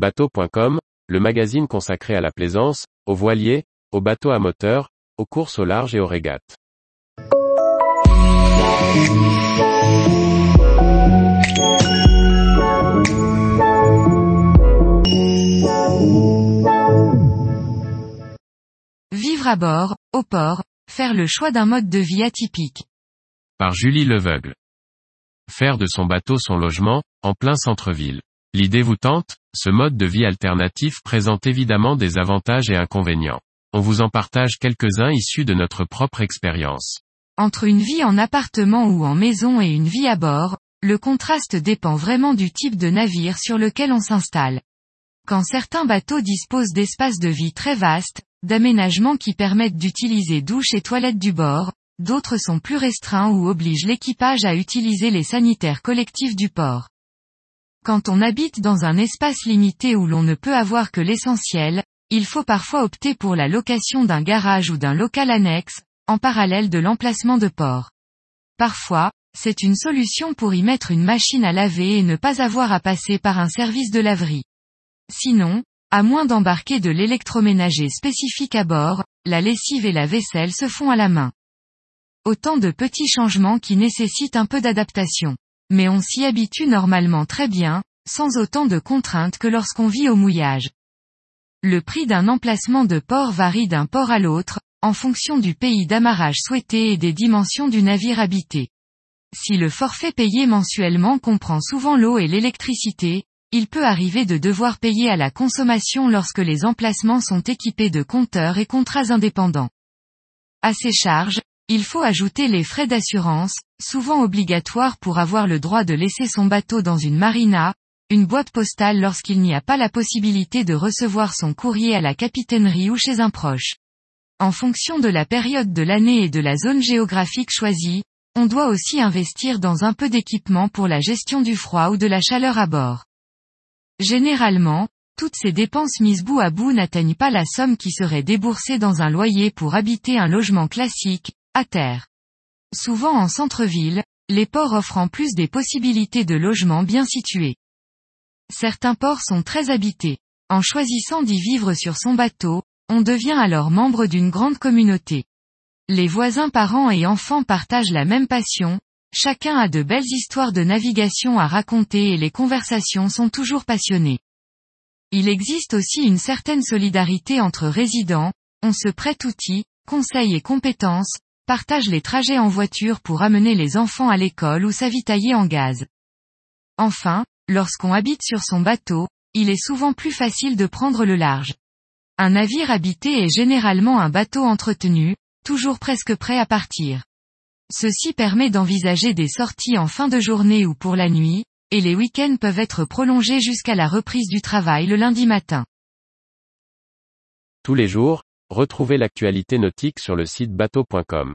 Bateau.com, le magazine consacré à la plaisance, aux voiliers, aux bateaux à moteur, aux courses au large et aux régates. Vivre à bord, au port, faire le choix d'un mode de vie atypique. Par Julie Leveugle. Faire de son bateau son logement, en plein centre-ville. L'idée vous tente? Ce mode de vie alternatif présente évidemment des avantages et inconvénients. On vous en partage quelques-uns issus de notre propre expérience. Entre une vie en appartement ou en maison et une vie à bord, le contraste dépend vraiment du type de navire sur lequel on s'installe. Quand certains bateaux disposent d'espaces de vie très vastes, d'aménagements qui permettent d'utiliser douche et toilettes du bord, d'autres sont plus restreints ou obligent l'équipage à utiliser les sanitaires collectifs du port. Quand on habite dans un espace limité où l'on ne peut avoir que l'essentiel, il faut parfois opter pour la location d'un garage ou d'un local annexe, en parallèle de l'emplacement de port. Parfois, c'est une solution pour y mettre une machine à laver et ne pas avoir à passer par un service de laverie. Sinon, à moins d'embarquer de l'électroménager spécifique à bord, la lessive et la vaisselle se font à la main. Autant de petits changements qui nécessitent un peu d'adaptation. Mais on s'y habitue normalement très bien, sans autant de contraintes que lorsqu'on vit au mouillage. Le prix d'un emplacement de port varie d'un port à l'autre, en fonction du pays d'amarrage souhaité et des dimensions du navire habité. Si le forfait payé mensuellement comprend souvent l'eau et l'électricité, il peut arriver de devoir payer à la consommation lorsque les emplacements sont équipés de compteurs et contrats indépendants. À ces charges, il faut ajouter les frais d'assurance, souvent obligatoires pour avoir le droit de laisser son bateau dans une marina, une boîte postale lorsqu'il n'y a pas la possibilité de recevoir son courrier à la capitainerie ou chez un proche. En fonction de la période de l'année et de la zone géographique choisie, on doit aussi investir dans un peu d'équipement pour la gestion du froid ou de la chaleur à bord. Généralement, toutes ces dépenses mises bout à bout n'atteignent pas la somme qui serait déboursée dans un loyer pour habiter un logement classique, à terre. Souvent en centre-ville, les ports offrent en plus des possibilités de logement bien situés. Certains ports sont très habités. En choisissant d'y vivre sur son bateau, on devient alors membre d'une grande communauté. Les voisins parents et enfants partagent la même passion, Chacun a de belles histoires de navigation à raconter et les conversations sont toujours passionnées. Il existe aussi une certaine solidarité entre résidents, on se prête outils, conseils et compétences, partage les trajets en voiture pour amener les enfants à l'école ou s'avitailler en gaz. Enfin, lorsqu'on habite sur son bateau, il est souvent plus facile de prendre le large. Un navire habité est généralement un bateau entretenu, toujours presque prêt à partir. Ceci permet d'envisager des sorties en fin de journée ou pour la nuit, et les week-ends peuvent être prolongés jusqu'à la reprise du travail le lundi matin. Tous les jours, retrouvez l'actualité nautique sur le site bateau.com.